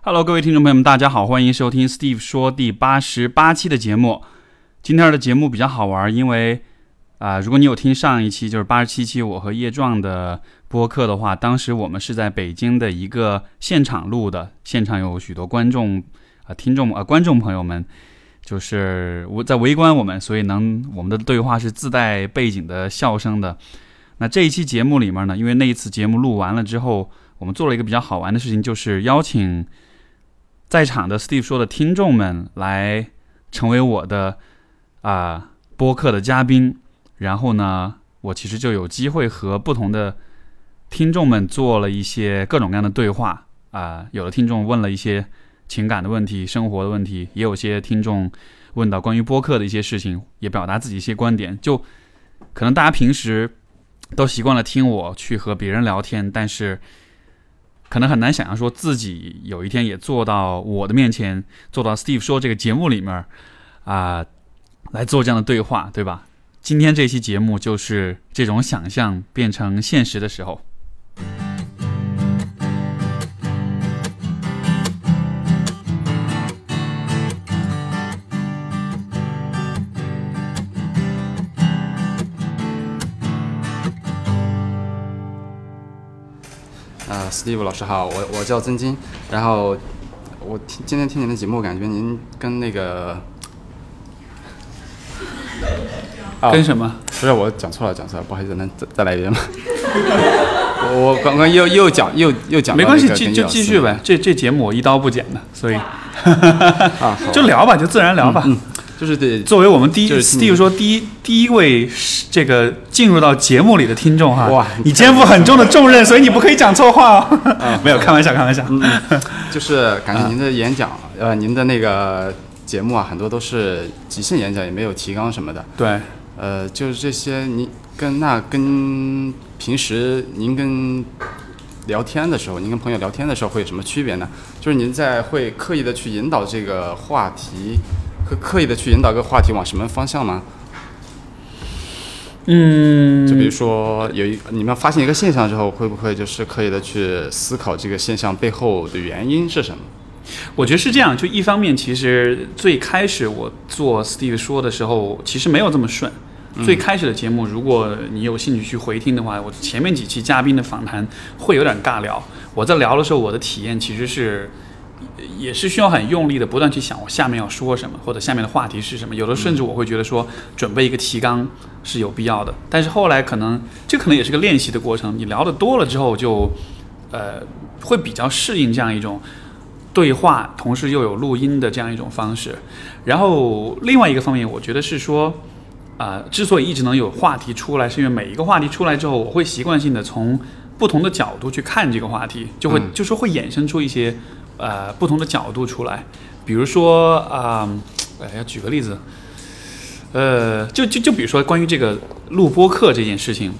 Hello，各位听众朋友们，大家好，欢迎收听 Steve 说第八十八期的节目。今天的节目比较好玩，因为啊、如果你有听上一期，就是八十七期我和叶壮的播客的话，当时我们是在北京的一个现场录的，现场有许多观众啊、听众啊、观众朋友们，就是我在围观我们，所以能我们的对话是自带背景的笑声的。那这一期节目里面呢，因为那一次节目录完了之后，我们做了一个比较好玩的事情，就是邀请在场的 Steve 说的听众们来成为我的啊、播客的嘉宾，然后呢，我其实就有机会和不同的听众们做了一些各种各样的对话啊、有的听众问了一些情感的问题、生活的问题，也有些听众问到关于播客的一些事情，也表达自己一些观点。就可能大家平时都习惯了听我去和别人聊天，但是可能很难想象说自己有一天也坐到我的面前，坐到 Steve 说这个节目里面啊、来做这样的对话，对吧？今天这期节目就是这种想象变成现实的时候。啊、s t e v e 老师好，我我叫曾金，然后我听今天听您的节目，感觉您跟那个，啊跟什么？不是我讲错了，讲错了，不好意思，能再再来一遍吗？我我刚刚又又讲又又讲没关系，继就继续呗。这这节目我一刀不剪的，所以 就聊吧，就自然聊吧。嗯，就是得作为我们第一就是 Steve 说第一第一位是这个进入到节目里的听众哈，哇你肩负很重的重任，所以你不可以讲错话哦。没有，开玩笑，开玩笑。就是感觉您的演讲，呃，您的那个节目啊，很多都是即兴演讲，也没有提纲什么的。对，呃，就是这些，您跟那跟平时您跟聊天的时候，您跟朋友聊天的时候会有什么区别呢？就是您在会刻意的去引导这个话题，刻刻意的去引导个话题往什么方向吗？嗯，就比如说有一你们发现一个现象之后，会不会就是刻意的去思考这个现象背后的原因是什么？我觉得是这样，就一方面，其实最开始我做 Steve 说的时候，其实没有这么顺。最开始的节目，如果你有兴趣去回听的话，我前面几期嘉宾的访谈会有点尬聊。我在聊的时候，我的体验其实是，也是需要很用力的不断去想我下面要说什么，或者下面的话题是什么。有的甚至我会觉得说，准备一个提纲是有必要的。但是后来可能这可能也是个练习的过程。你聊的多了之后就，呃，会比较适应这样一种。对话，同时又有录音的这样一种方式。然后另外一个方面，我觉得是说，啊、之所以一直能有话题出来，是因为每一个话题出来之后，我会习惯性的从不同的角度去看这个话题，就会、嗯就是会衍生出一些呃不同的角度出来。比如说啊，哎、要举个例子，呃，就就就比如说关于这个录播课这件事情。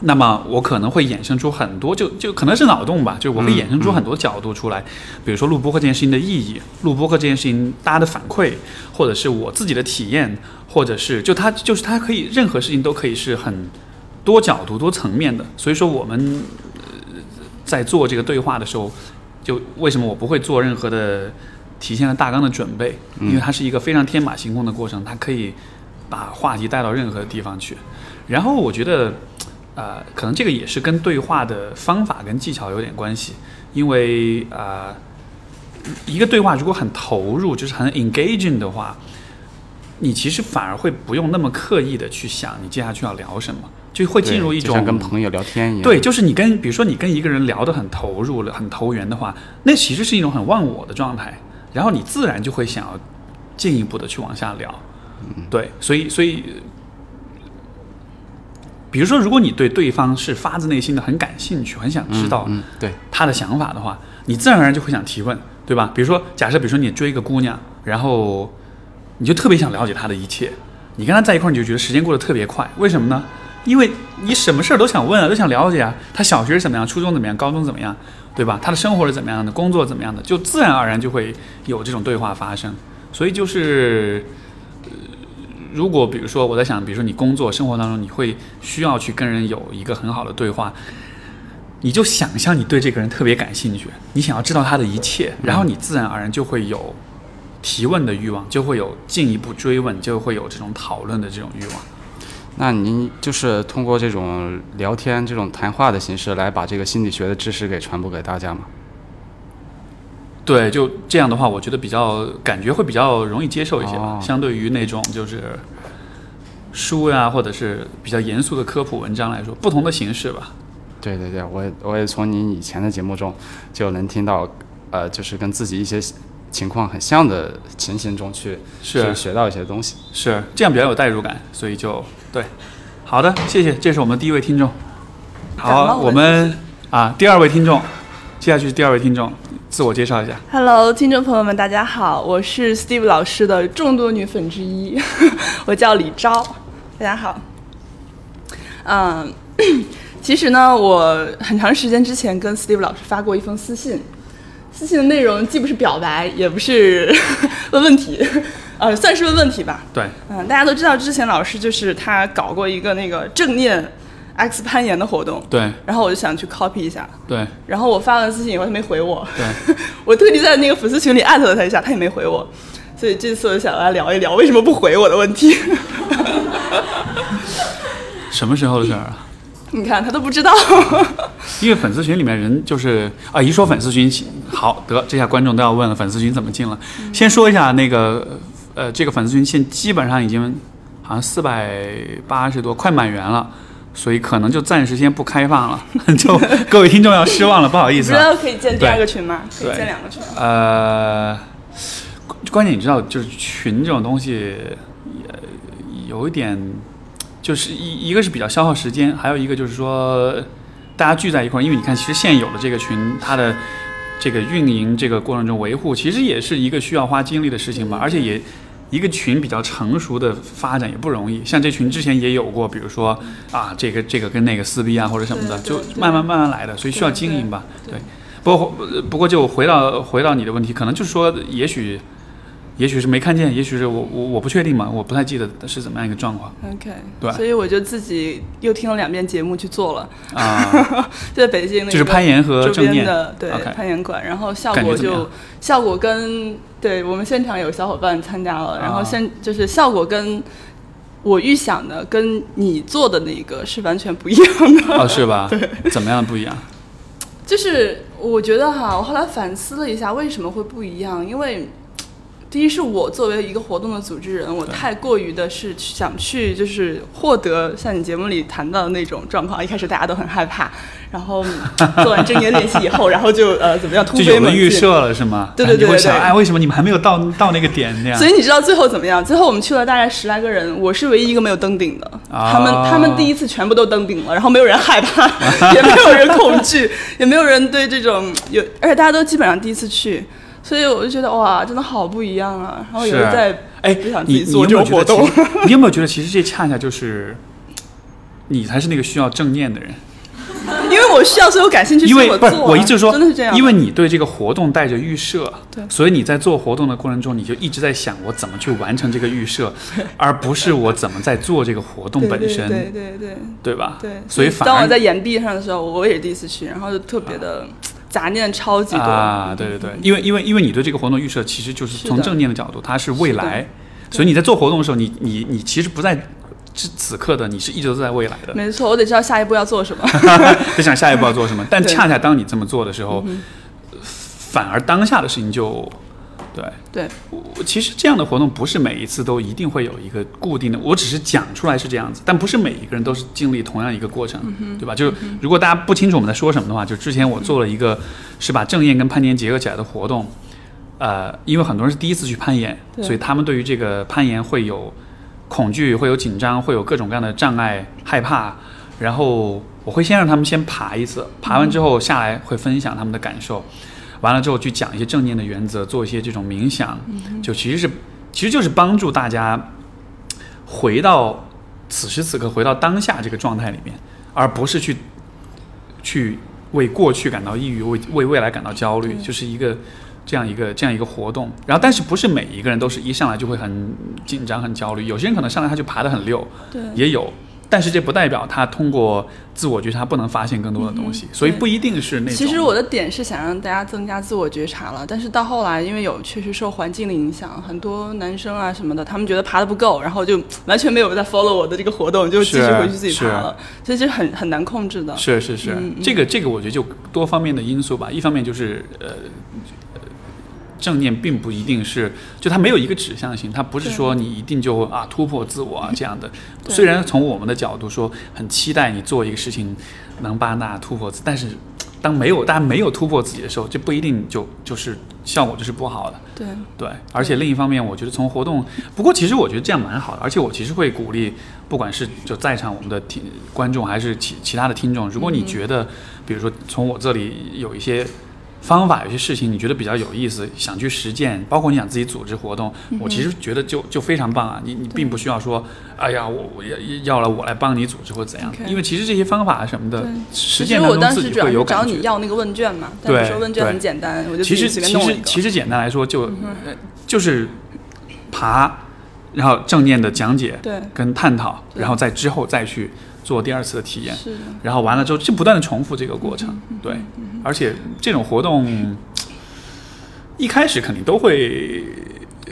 那么我可能会衍生出很多，就就可能是脑洞吧，就我会嗯衍生出很多角度出来，比如说录播课这件事情的意义，录播课这件事情大家的反馈，或者是我自己的体验，或者是就它就是它可以任何事情都可以是很多角度、多层面的。所以说我们、呃、在做这个对话的时候，就为什么我不会做任何的提前的大纲的准备？因为它是一个非常天马行空的过程，它可以把话题带到任何地方去。然后我觉得。呃，可能这个也是跟对话的方法跟技巧有点关系，因为呃，一个对话如果很投入，就是很 engaging 的话，你其实反而会不用那么刻意的去想你接下去要聊什么，就会进入一种像跟朋友聊天一样。对，就是你跟比如说你跟一个人聊得很投入了、很投缘的话，那其实是一种很忘我的状态，然后你自然就会想要进一步的去往下聊。嗯对，所以所以，比如说，如果你对对方是发自内心的很感兴趣、很想知道嗯，对，他的想法的话，你自然而然就会想提问，对吧？比如说，假设比如说你追一个姑娘，然后你就特别想了解她的一切，你跟她在一块儿，你就觉得时间过得特别快，为什么呢？因为你什么事儿都想问啊，都想了解啊。他小学是怎么样，初中怎么样，高中怎么样，对吧？他的生活是怎么样的，工作怎么样的，就自然而然就会有这种对话发生。所以就是，呃，如果比如说我在想，比如说你工作生活当中，你会需要去跟人有一个很好的对话，你就想象你对这个人特别感兴趣，你想要知道他的一切，然后你自然而然就会有提问的欲望，就会有进一步追问，就会有这种讨论的这种欲望。那您就是通过这种聊天、这种谈话的形式来把这个心理学的知识给传播给大家吗？对，就这样的话，我觉得比较感觉会比较容易接受一些吧，哦相对于那种就是书呀、或者是比较严肃的科普文章来说，不同的形式吧。对对对，我也我也从您以前的节目中就能听到，呃，就是跟自己一些情况很像的情形中去是去学到一些东西。是这样比较有代入感，所以就对。好的，谢谢，这是我们第一位听众。好，我们啊第二位听众，接下去是第二位听众，自我介绍一下。Hello，听众朋友们，大家好，我是 Steve 老师的众多女粉之一，我叫李昭，大家好。嗯，其实呢，我很长时间之前跟 Steve 老师发过一封私信，私信的内容既不是表白，也不是 问问题，呃，算是问问题吧。对，嗯，大家都知道，之前老师就是他搞过一个那个正念 X 攀岩的活动，对，然后我就想去 copy 一下，对，然后我发完私信以后，他没回我。对，我特地在那个粉丝群里艾特了他一下，他也没回我。所以这次我就想来聊一聊为什么不回我的问题。什么时候的事儿啊？你看他都不知道。因为粉丝群里面人就是啊，一说粉丝群，好得这下观众都要问了，粉丝群怎么进了？先说一下那个呃，这个粉丝群现基本上已经好像四百八十多，快满员了。所以可能就暂时先不开放了，就各位听众要失望了，不好意思啊。知道可以建第二个群吗？可以建两个群。呃，关键你知道，就是群这种东西，也有一点，就是一一个是比较消耗时间，还有一个就是说，大家聚在一块儿，因为你看，其实现有的这个群，它的这个运营这个过程中维护，其实也是一个需要花精力的事情吧，而且也。一个群比较成熟的发展也不容易，像这群之前也有过，比如说啊，这个这个跟那个撕逼啊或者什么的，就慢慢慢慢来的，所以需要经营吧。对对，不过呃不过就回到回到你的问题，可能就是说，也许也许是没看见，也许是我我我不确定嘛，我不太记得是怎么样一个状况 OK，对所以我就自己又听了两遍节目去做了，啊。就 在北京那个就是攀岩和周正念边的对攀岩馆，然后效果就效果跟对我们现场有小伙伴参加了，然后啊现就是效果跟我预想的跟你做的那个是完全不一样的。哦，是吧？对怎么样不一样？就是我觉得哈，我后来反思了一下，为什么会不一样？因为第一是我作为一个活动的组织人，我太过于的是想去就是获得像你节目里谈到的那种状况。一开始大家都很害怕，然后 做完正念练习以后，然后就呃怎么样突飞猛进。有了预设了是吗？对对对对对然后你会想，哎，为什么你们还没有到到那个点那样所？以你知道最后怎么样？最后我们去了大概十来个人，我是唯一一个没有登顶的。啊他们他们第一次全部都登顶了，然后没有人害怕，也没有人恐惧，也没有人对这种有，而且大家都基本上第一次去，所以我就觉得哇，真的好不一样啊。然后有人在哎不想，自你你己做有没有觉得这种活动其实？你有没有觉得其实这恰恰就是你才是那个需要正念的人？因为我需要，所以我感兴趣，因为不是我做啊我一直说，真的是这样，因为你对这个活动带着预设，对所以你在做活动的过程中，你就一直在想我怎么去完成这个预设，而不是我怎么在做这个活动本身，对对对对对吧？对。所以当我在岩壁上的时候，我也是第一次去，然后就特别的杂念超级多。啊，对对对，因为因为因为你对这个活动预设其实就是从正念的角度，它是未来，所以你在做活动的时候，你你你其实不在此此刻的，你是一直都在未来的，没错，我得知道下一步要做什么。得想下一步要做什么。但恰恰当你这么做的时候，嗯反而当下的事情就对。对，我其实这样的活动不是每一次都一定会有一个固定的，我只是讲出来是这样子，但不是每一个人都是经历同样一个过程，嗯对吧？就是如果大家不清楚我们在说什么的话，就之前我做了一个是把正念跟攀岩结合起来的活动，呃，因为很多人是第一次去攀岩，所以他们对于这个攀岩会有恐惧，会有紧张，会有各种各样的障碍、害怕，然后我会先让他们先爬一次，爬完之后下来会分享他们的感受。完了之后去讲一些正念的原则，做一些这种冥想，就其实是其实就是帮助大家回到此时此刻，回到当下这个状态里面，而不是去去为过去感到抑郁，为为未来感到焦虑，就是一个这样一个这样一个活动。然后，但是不是每一个人都是一上来就会很紧张、很焦虑，有些人可能上来他就爬得很溜，对，也有。但是这不代表他通过自我觉察不能发现更多的东西，所以不一定是那种。其实我的点是想让大家增加自我觉察了，但是到后来，因为有确实受环境的影响，很多男生啊什么的，他们觉得爬的不够，然后就完全没有在 follow 我的这个活动，就继续回去自己爬了，所以这很很难控制的。是是是，这个这个我觉得就多方面的因素吧，一方面就是呃。正念并不一定是，就它没有一个指向性，它不是说你一定就啊突破自我啊这样的。虽然从我们的角度说，很期待你做一个事情能把那突破自，但是当没有大家没有突破自己的时候，这不一定就就是效果就是不好的。对对，而且另一方面，我觉得从活动，不过其实我觉得这样蛮好的，而且我其实会鼓励，不管是就在场我们的听观众还是其其他的听众，如果你觉得，比如说从我这里有一些。方法有些事情你觉得比较有意思，想去实践，包括你想自己组织活动，我其实觉得就就非常棒啊！你你并不需要说，哎呀，我我要要了我来帮你组织或怎样，因为其实这些方法什么的，实践当中自己会有感觉。找你要那个问卷嘛，对，说问卷很简单，我就其实其实其实简单来说就就是爬，然后正念的讲解，对，跟探讨，然后在之后再去。做第二次的体验，然后完了之后就不断的重复这个过程，对，而且这种活动一开始肯定都会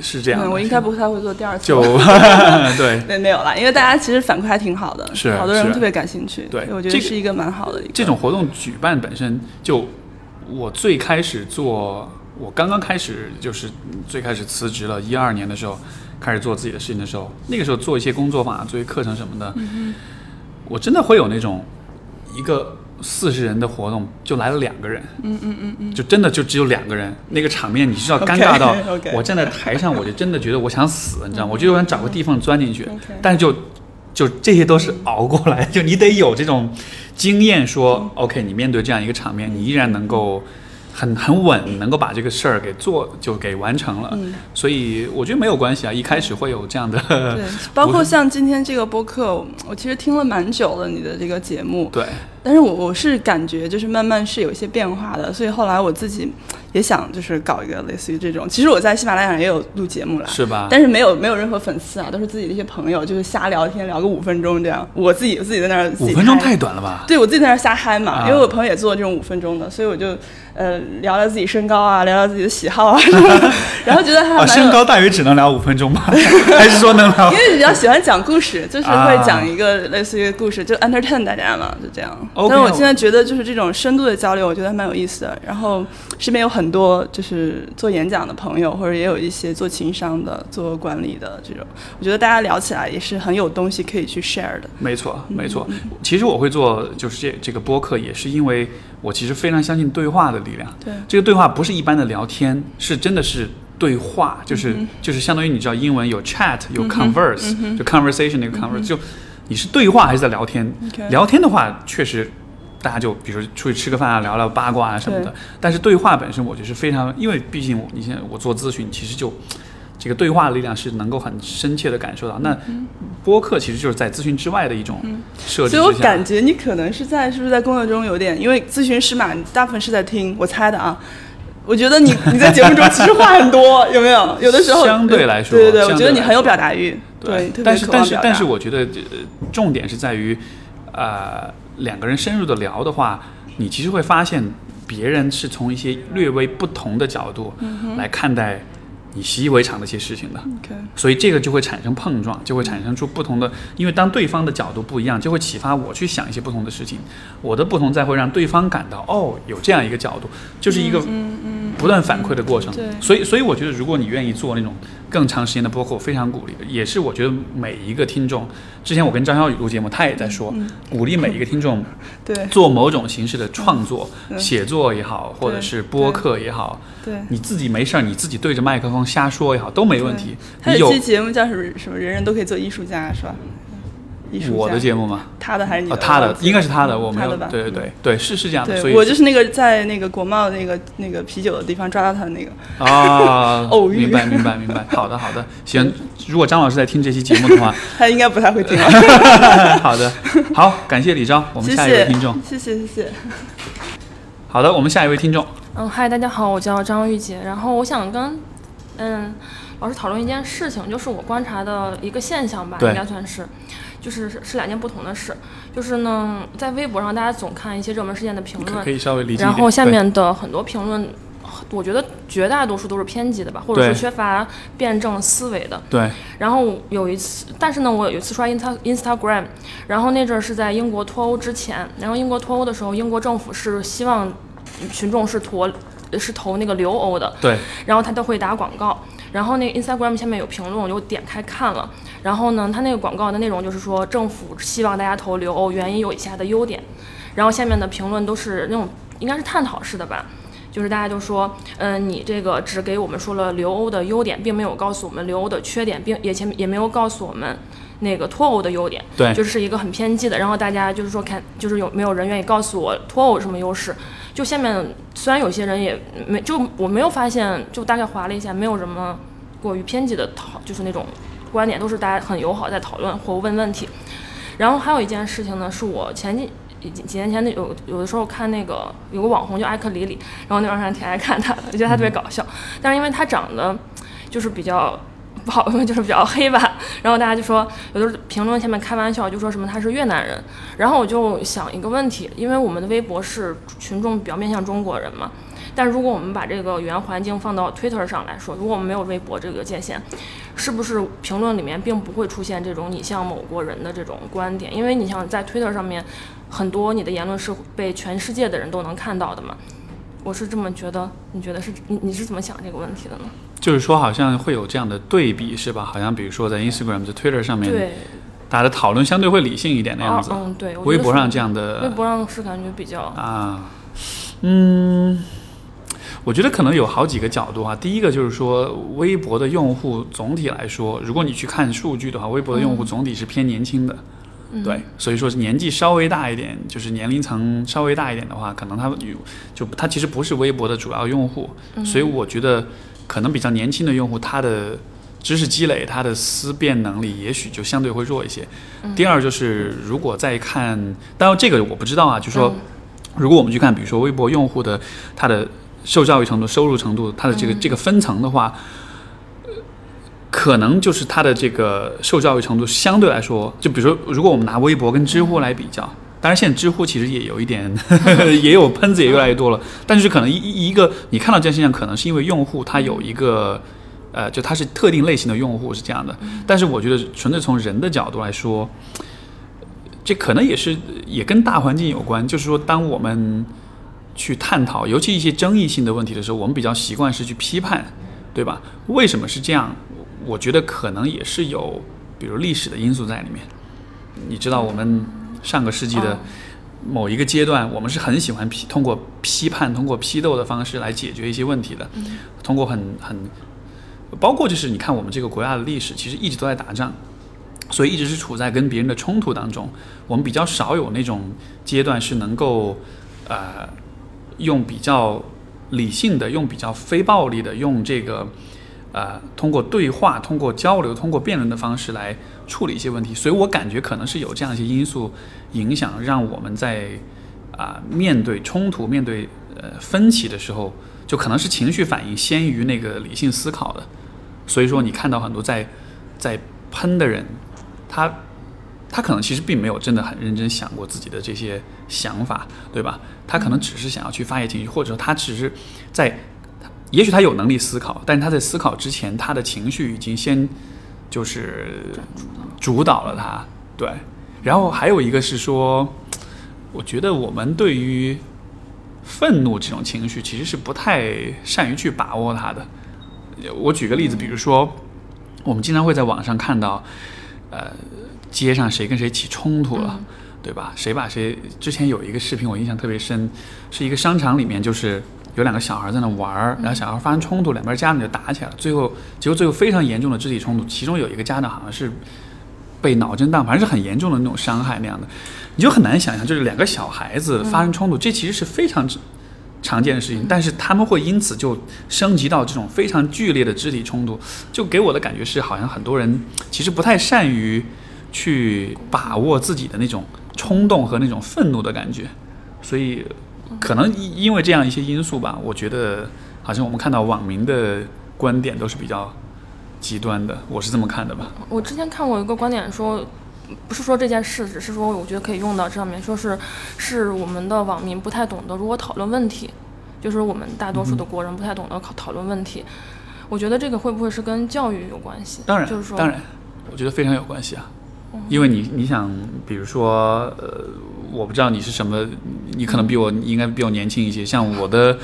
是这样。我应该不太会做第二次，就 对，没没有了，因为大家其实反馈还挺好的，是好多人特别感兴趣，对，我觉得是一个蛮好的一个。这种活动举办本身就，我最开始做，我刚刚开始就是最开始辞职了，一二年的时候开始做自己的事情的时候，那个时候做一些工作坊、做一些课程什么的。我真的会有那种一个四十人的活动，就来了两个人，嗯嗯嗯嗯，就真的就只有两个人，那个场面你知道尴尬到，我站在台上我就真的觉得我想死，你知道吗？我就想找个地方钻进去，但是就就这些都是熬过来，就你得有这种经验，说 OK，你面对这样一个场面，你依然能够。很很稳，能够把这个事儿给做就给完成了，嗯所以我觉得没有关系啊。一开始会有这样的，对，包括像今天这个播客，我其实听了蛮久了你的这个节目，对。但是我我是感觉就是慢慢是有一些变化的，所以后来我自己也想就是搞一个类似于这种。其实我在喜马拉雅也有录节目了，是吧？但是没有没有任何粉丝啊，都是自己的一些朋友，就是瞎聊天，聊个五分钟这样。我自己自己在那儿，五分钟太短了吧？对，我自己在那儿瞎嗨嘛，因为我朋友也做这种五分钟的，所以我就呃聊聊自己身高啊，聊聊自己的喜好啊然后觉得还蛮。身高大约只能聊五分钟吗？还是说能聊？因为比较喜欢讲故事，就是会讲一个类似于故事，就 entertain 大家嘛，就这样。但是我现在觉得，就是这种深度的交流，我觉得还蛮有意思的。然后身边有很多就是做演讲的朋友，或者也有一些做情商的、做管理的这种，我觉得大家聊起来也是很有东西可以去 share 的。没错，没错。其实我会做就是这这个播客，也是因为我其实非常相信对话的力量。对，这个对话不是一般的聊天，是真的是对话，就是就是相当于你知道英文有 chat 有 converse，就 conversation 那个 converse 就。你是对话还是在聊天？聊天的话，确实，大家就比如出去吃个饭啊，聊聊八卦啊什么的。但是对话本身，我觉得是非常，因为毕竟我你现在我做咨询，其实就这个对话的力量是能够很深切的感受到。那播客其实就是在咨询之外的一种设计。所以我感觉你可能是在是不是在工作中有点，因为咨询师嘛，大部分是在听，我猜的啊。我觉得你你在节目中其实话很多，有没有？有的时候相对来说，对对对，我觉得你很有表达欲。对，但是但是但是，我觉得重点是在于，呃，两个人深入的聊的话，你其实会发现别人是从一些略微不同的角度来看待你习以为常的一些事情的。所以这个就会产生碰撞，就会产生出不同的，因为当对方的角度不一样，就会启发我去想一些不同的事情。我的不同再会让对方感到，哦，有这样一个角度，就是一个不断反馈的过程。所以所以我觉得，如果你愿意做那种。更长时间的播客，我非常鼓励，也是我觉得每一个听众。之前我跟张小雨录节目，他也在说，鼓励每一个听众，对，做某种形式的创作，写作也好，或者是播客也好，对，你自己没事儿，你自己对着麦克风瞎说也好，都没问题。他有期节目叫什么什么，人人都可以做艺术家，是吧？我的节目吗？他的还是你的？他的应该是他的，我没有。对对对对，是是这样的。所以我就是那个在那个国贸那个那个啤酒的地方抓到他的那个啊，偶遇。明白明白明白。好的好的，行。如果张老师在听这期节目的话，他应该不太会听。好的，好，感谢李昭，我们下一位听众。谢谢谢谢。好的，我们下一位听众。嗯，嗨，大家好，我叫张玉洁。然后我想跟嗯，老师讨论一件事情，就是我观察的一个现象吧，应该算是，就是是是两件不同的事。就是呢，在微博上大家总看一些热门事件的评论可可，以稍微理解。然后下面的很多评论，我觉得绝大多数都是偏激的吧，或者对说缺乏辩证思维的。对然后有一次，但是呢，我有一次刷 Insta Instagram，然后那阵儿是在英国脱欧之前，然后英国脱欧的时候，英国政府是希望群众是投是投那个留欧的，对然后他都会打广告，然后那个 Instagram 下面有评论，我就点开看了，然后呢，他那个广告的内容就是说政府希望大家投留欧，原因有以下的优点，然后下面的评论都是那种应该是探讨式的吧。就是大家就说，嗯、你这个只给我们说了留欧的优点，并没有告诉我们留欧的缺点，并也前也没有告诉我们那个脱欧的优点，对就是一个很偏激的。然后大家就是说看，就是有没有人愿意告诉我脱欧有什么优势？就下面虽然有些人也没，就我没有发现，就大概划了一下，没有什么过于偏激的讨，就是那种观点，都是大家很友好在讨论或问问题。然后还有一件事情呢，是我前几几几年前那有有的时候看那个有个网红叫艾克里里，然后那段时间挺爱看他的，我觉得他特别搞笑，但是因为他长得就是比较。不好用，就是比较黑吧，然后大家就说，有的评论下面开玩笑，就说什么他是越南人，然后我就想一个问题，因为我们的微博是群众比较面向中国人嘛，但如果我们把这个原环境放到 Twitter 上来说，如果我们没有微博这个界限，是不是评论里面并不会出现这种你像某国人的这种观点？因为你像在 Twitter 上面，很多你的言论是被全世界的人都能看到的嘛。我是这么觉得，你觉得是你你是怎么想这个问题的呢？就是说好像会有这样的对比是吧？好像比如说在 Instagram、在 Twitter 上面，对，大家的讨论相对会理性一点那样子。嗯，对，微博上这样的微博上是感觉比较啊，嗯，我觉得可能有好几个角度啊。第一个就是说，微博的用户总体来说，如果你去看数据的话，微博的用户总体是偏年轻的。对，所以说是年纪稍微大一点，就是年龄层稍微大一点的话，可能他有就他其实不是微博的主要用户，所以我觉得可能比较年轻的用户，他的知识积累、他的思辨能力也许就相对会弱一些。第二就是如果再看，当然这个我不知道啊，就说如果我们去看，比如说微博用户的他的受教育程度、收入程度，他的这个、这个分层的话。可能就是他的这个受教育程度相对来说，就比如说，如果我们拿微博跟知乎来比较，当然现在知乎其实也有一点，也有喷子也越来越多了，但是可能一一个你看到这样现象，可能是因为用户他有一个，呃，就他是特定类型的用户是这样的，但是我觉得纯粹从人的角度来说，这可能也是也跟大环境有关，就是说当我们去探讨，尤其一些争议性的问题的时候，我们比较习惯是去批判，对吧？为什么是这样？我觉得可能也是有，比如历史的因素在里面。你知道，我们上个世纪的某一个阶段，我们是很喜欢批通过批判、通过批斗的方式来解决一些问题的。通过很很，包括就是你看我们这个国家的历史，其实一直都在打仗，所以一直是处在跟别人的冲突当中。我们比较少有那种阶段是能够呃用比较理性的、用比较非暴力的、用这个。呃，通过对话、通过交流、通过辩论的方式来处理一些问题，所以我感觉可能是有这样一些因素影响，让我们在啊、面对冲突、面对呃分歧的时候，就可能是情绪反应先于那个理性思考的。所以说，你看到很多在在喷的人，他他可能其实并没有真的很认真想过自己的这些想法，对吧？他可能只是想要去发泄情绪，或者说他只是在。也许他有能力思考，但是他在思考之前，他的情绪已经先就是主导了他。对，然后还有一个是说，我觉得我们对于愤怒这种情绪其实是不太善于去把握它的。我举个例子，比如说，我们经常会在网上看到，呃，街上谁跟谁起冲突了。对吧？谁把谁？之前有一个视频我印象特别深，是一个商场里面，就是有两个小孩在那玩儿，然后小孩发生冲突，两边家长就打起来了，最后结果最后非常严重的肢体冲突，其中有一个家长好像是被脑震荡，反正是很严重的那种伤害那样的，你就很难想象，就是两个小孩子发生冲突，这其实是非常常见的事情，但是他们会因此就升级到这种非常剧烈的肢体冲突，就给我的感觉是，好像很多人其实不太善于去把握自己的那种。冲动和那种愤怒的感觉，所以可能因为这样一些因素吧，我觉得好像我们看到网民的观点都是比较极端的，我是这么看的吧。我之前看过一个观点说，不是说这件事，只是说我觉得可以用到这上面，说是是我们的网民不太懂得如何讨论问题，就是我们大多数的国人不太懂得讨讨论问题。我觉得这个会不会是跟教育有关系？当然，就是说，当然，我觉得非常有关系啊。因为你你想，比如说，呃，我不知道你是什么，你可能比我应该比我年轻一些。像我的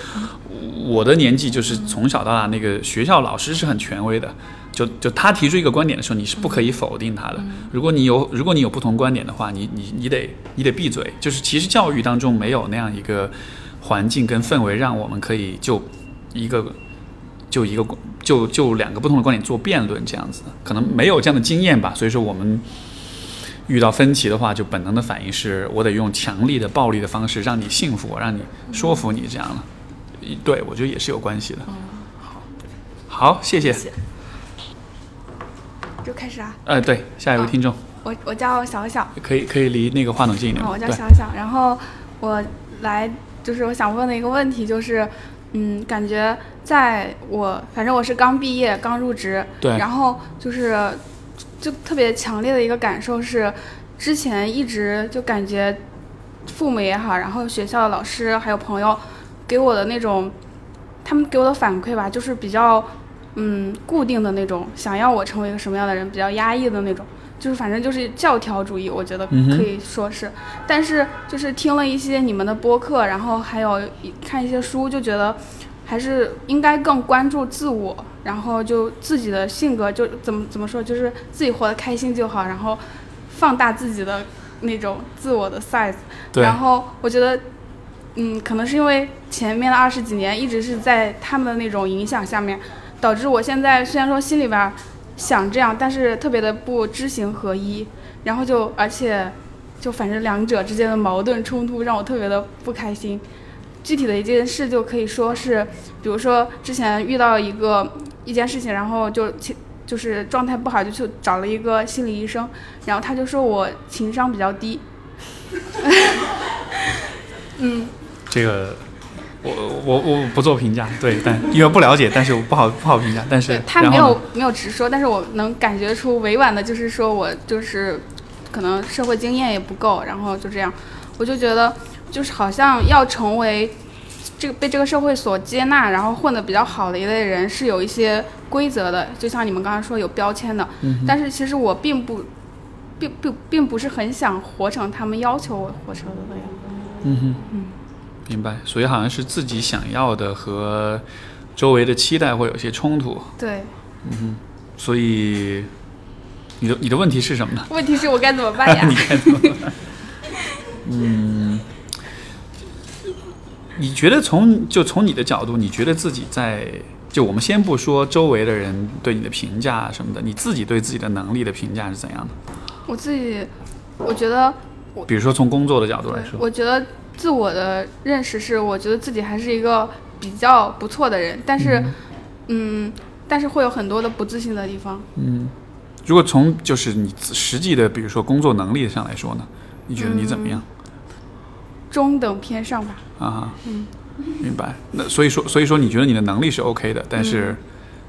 我的年纪，就是从小到大那个学校老师是很权威的，就就他提出一个观点的时候，你是不可以否定他的。如果你有如果你有不同观点的话，你你你得你得闭嘴。就是其实教育当中没有那样一个环境跟氛围，让我们可以就一个就一个就就两个不同的观点做辩论这样子，可能没有这样的经验吧。所以说我们。遇到分歧的话，就本能的反应是我得用强力的、暴力的方式让你信服我，让你说服你这样了。对，我觉得也是有关系的。好，好，谢谢。就开始啊。呃，对，下一位听众。我我叫小小。可以可以离那个话筒近一点。我叫小小，然后我来就是我想问的一个问题就是，嗯，感觉在我反正我是刚毕业刚入职，对，然后就是。就特别强烈的一个感受是，之前一直就感觉父母也好，然后学校的老师还有朋友给我的那种，他们给我的反馈吧，就是比较嗯固定的那种，想要我成为一个什么样的人，比较压抑的那种，就是反正就是教条主义，我觉得可以说是。但是就是听了一些你们的播客，然后还有看一些书，就觉得还是应该更关注自我。然后就自己的性格就怎么怎么说，就是自己活得开心就好，然后放大自己的那种自我的 size。然后我觉得，嗯，可能是因为前面的二十几年一直是在他们的那种影响下面，导致我现在虽然说心里边想这样，但是特别的不知行合一。然后就而且就反正两者之间的矛盾冲突让我特别的不开心。具体的一件事就可以说是，比如说之前遇到一个。一件事情，然后就情就是状态不好，就去找了一个心理医生，然后他就说我情商比较低。嗯，这个我我我不做评价，对，但因为不了解，但是我不好不好评价。但是他没有没有直说，但是我能感觉出委婉的，就是说我就是可能社会经验也不够，然后就这样，我就觉得就是好像要成为。这个被这个社会所接纳，然后混得比较好的一类人是有一些规则的，就像你们刚刚说有标签的。嗯。但是其实我并不，并并并不是很想活成他们要求我活成的那样。嗯哼。嗯。明白，所以好像是自己想要的和周围的期待会有些冲突。对。嗯哼。所以，你的你的问题是什么呢？问题是我该怎么办呀？你该怎么办？嗯。你觉得从就从你的角度，你觉得自己在就我们先不说周围的人对你的评价什么的，你自己对自己的能力的评价是怎样的？我自己，我觉得，比如说从工作的角度来说，我觉得自我的认识是，我觉得自己还是一个比较不错的人，但是，嗯，但是会有很多的不自信的地方。嗯，如果从就是你实际的，比如说工作能力上来说呢，你觉得你怎么样？中等偏上吧。啊，嗯，明白。那所以说，所以说，你觉得你的能力是 OK 的，但是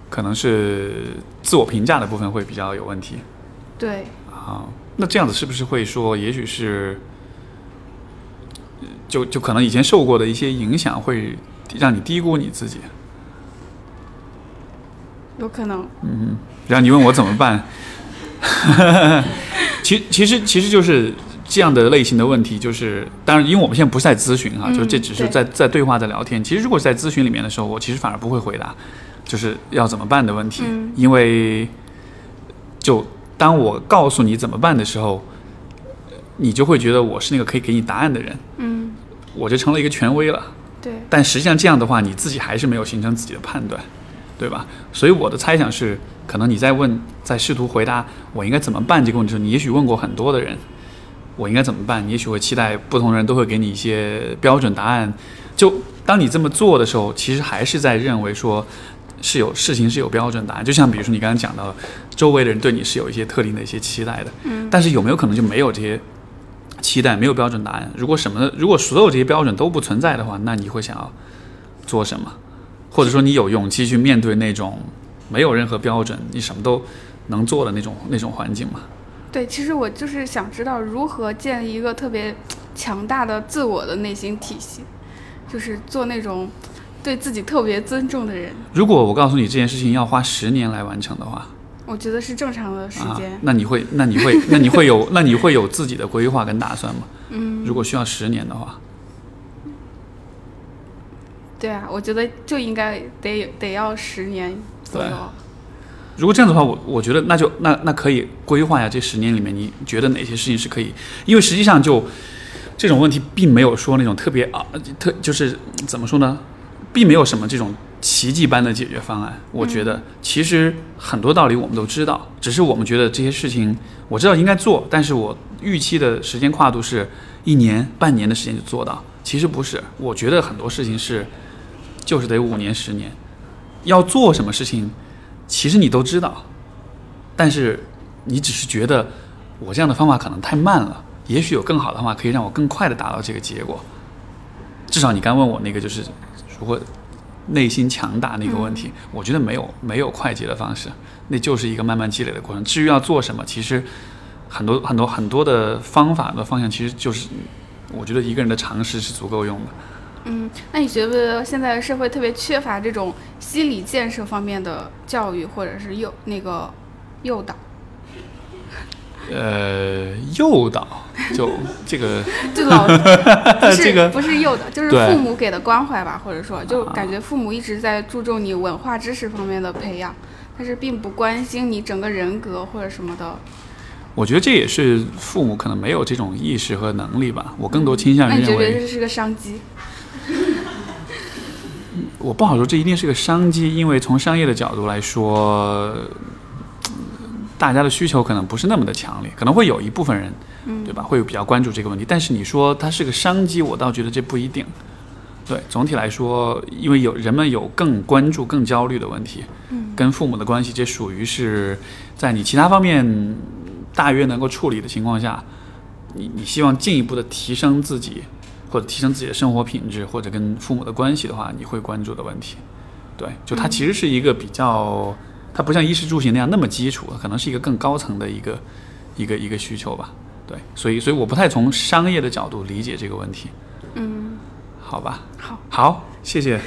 可能是自我评价的部分会比较有问题。对。啊，那这样子是不是会说，也许是，就就可能以前受过的一些影响，会让你低估你自己？有可能。嗯，然后你问我怎么办？其其实其实就是。这样的类型的问题，就是当然，因为我们现在不是在咨询哈，就这只是在在对话在聊天。其实如果是在咨询里面的时候，我其实反而不会回答，就是要怎么办的问题，因为就当我告诉你怎么办的时候，你就会觉得我是那个可以给你答案的人，嗯，我就成了一个权威了，对。但实际上这样的话，你自己还是没有形成自己的判断，对吧？所以我的猜想是，可能你在问，在试图回答我应该怎么办这个问题，时候，你也许问过很多的人。我应该怎么办？你也许会期待不同人都会给你一些标准答案。就当你这么做的时候，其实还是在认为说是有事情是有标准答案。就像比如说你刚刚讲到，周围的人对你是有一些特定的一些期待的。嗯。但是有没有可能就没有这些期待，没有标准答案？如果什么，如果所有这些标准都不存在的话，那你会想要做什么？或者说你有勇气去面对那种没有任何标准，你什么都能做的那种那种环境吗？对，其实我就是想知道如何建立一个特别强大的自我的内心体系，就是做那种对自己特别尊重的人。如果我告诉你这件事情要花十年来完成的话，我觉得是正常的时啊间，。那你会那你会 那你会有那你会有自己的规划跟打算吗？嗯，如果需要十年的话，对啊，我觉得就应该得得要十年左右对。如果这样子的话，我我觉得那就那那可以规划一下这十年里面，你觉得哪些事情是可以？因为实际上就这种问题，并没有说那种特别啊特就是怎么说呢，并没有什么这种奇迹般的解决方案。我觉得其实很多道理我们都知道，只是我们觉得这些事情我知道应该做，但是我预期的时间跨度是一年、半年的时间就做到。其实不是，我觉得很多事情是就是得五年、十年。要做什么事情，其实你都知道，但是你只是觉得我这样的方法可能太慢了，也许有更好的方法可以让我更快的达到这个结果。至少你刚问我那个就是如何内心强大那个问题，我觉得没有没有快捷的方式，那就是一个慢慢积累的过程。至于要做什么，其实很多很多很多的方法的方向，其实就是我觉得一个人的常识是足够用的。嗯，那你觉不觉得现在社会特别缺乏这种心理建设方面的教育，或者是诱那个诱导？呃，诱导就这个 就老不是、这个不是诱导，就是父母给的关怀吧，或者说就感觉父母一直在注重你文化知识方面的培养，但是并不关心你整个人格或者什么的。我觉得这也是父母可能没有这种意识和能力吧。我更多倾向于认为，得这是个商机？我不好说这一定是个商机，因为从商业的角度来说，嗯大家的需求可能不是那么的强烈，可能会有一部分人，对吧，会比较关注这个问题。但是你说它是个商机，我倒觉得这不一定。对，总体来说，因为有人们有更关注、更焦虑的问题，跟父母的关系，这属于是在你其他方面大约能够处理的情况下，你你希望进一步的提升自己，或者提升自己的生活品质，或者跟父母的关系的话，你会关注的问题。对，就它其实是一个比较，它不像衣食住行那样那么基础，可能是一个更高层的一个一个一个需求吧。对，所以所以我不太从商业的角度理解这个问题。嗯，好吧，好，好，谢谢。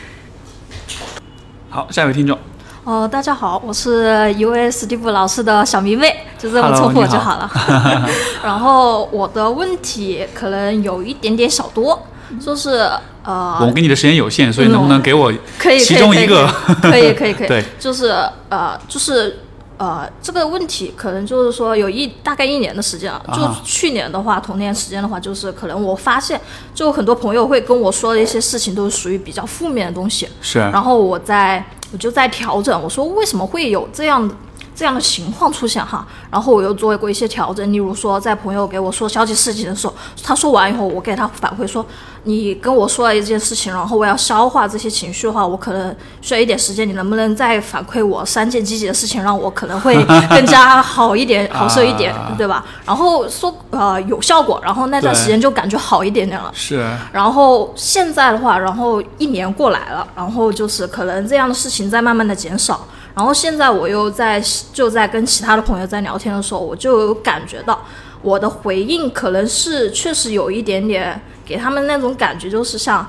好，下一位听众，哦，大家好，我是一位史蒂夫老师的小迷妹，就这么称呼我就好了。然后我的问题可能有一点点小多，就是呃，我给你的时间有限，所以能不能给我可以，其中一个？可以，可以，可以，对，就是呃，就是呃，这个问题可能就是说有一大概一年的时间了。就啊去年的话，同年时间的话，就是可能我发现，就很多朋友会跟我说的一些事情都是属于比较负面的东西。是然后我在我就在调整，我说为什么会有这样这样的情况出现哈？然后我又做过一些调整，例如说在朋友给我说消极事情的时候，他说完以后，我给他反馈说，你跟我说了一件事情，然后我要消化这些情绪的话，我可能需要一点时间，你能不能再反馈我三件积极的事情，让我可能会更加好一点，好受一点，啊对吧？然后说呃有效果，然后那段时间就感觉好一点点了。是，然后现在的话，然后一年过来了，然后就是可能这样的事情在慢慢的减少。然后现在我又在就在跟其他的朋友在聊天的时候，我就有感觉到我的回应可能是确实有一点点给他们那种感觉，就是像。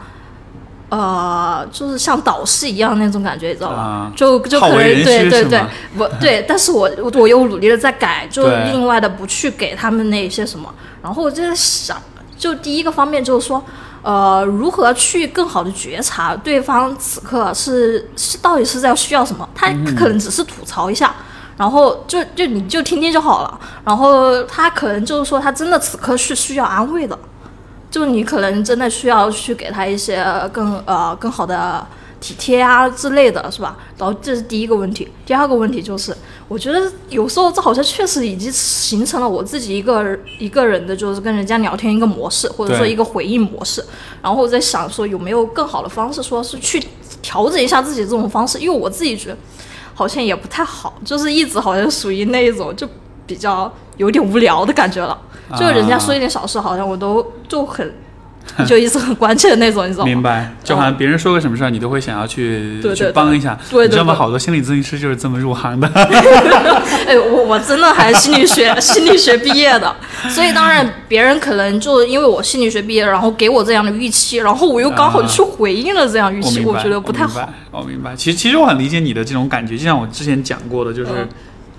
呃，就是像导师一样那种感觉，你知道吗？啊就就可能对对对我对，但是我我我又努力的在改，就另外的不去给他们那些什么，然后我就在想，就第一个方面就是说，呃，如何去更好的觉察对方此刻是是到底是在需要什么，他可能只是吐槽一下。然后就就你就听听就好了，然后他可能就是说他真的此刻是需要安慰的，就你可能真的需要去给他一些更呃更好的体贴啊之类的，是吧？然后这是第一个问题，第二个问题就是，我觉得有时候这好像确实已经形成了我自己一个一个人的，就是跟人家聊天一个模式，或者说一个回应模式。然后我在想说有没有更好的方式，说是去调整一下自己这种方式，因为我自己觉得好像也不太好，就是一直好像属于那一种就比较有点无聊的感觉了。就人家说一点小事，好像我都就很 就一直很关切的那种，你知道吗？明白，就好像别人说个什么事儿，你都会想要去去帮一下。对对你知道吗？好多心理咨询师就是这么入行的。哎，我我真的还是心理学心理学毕业的，所以当然别人可能就因为我心理学毕业，然后给我这样的预期，然后我又刚好去回应了这样预期，我觉得不太好。我明白。我明白。其实，其实我很理解你的这种感觉，就像我之前讲过的，就是嗯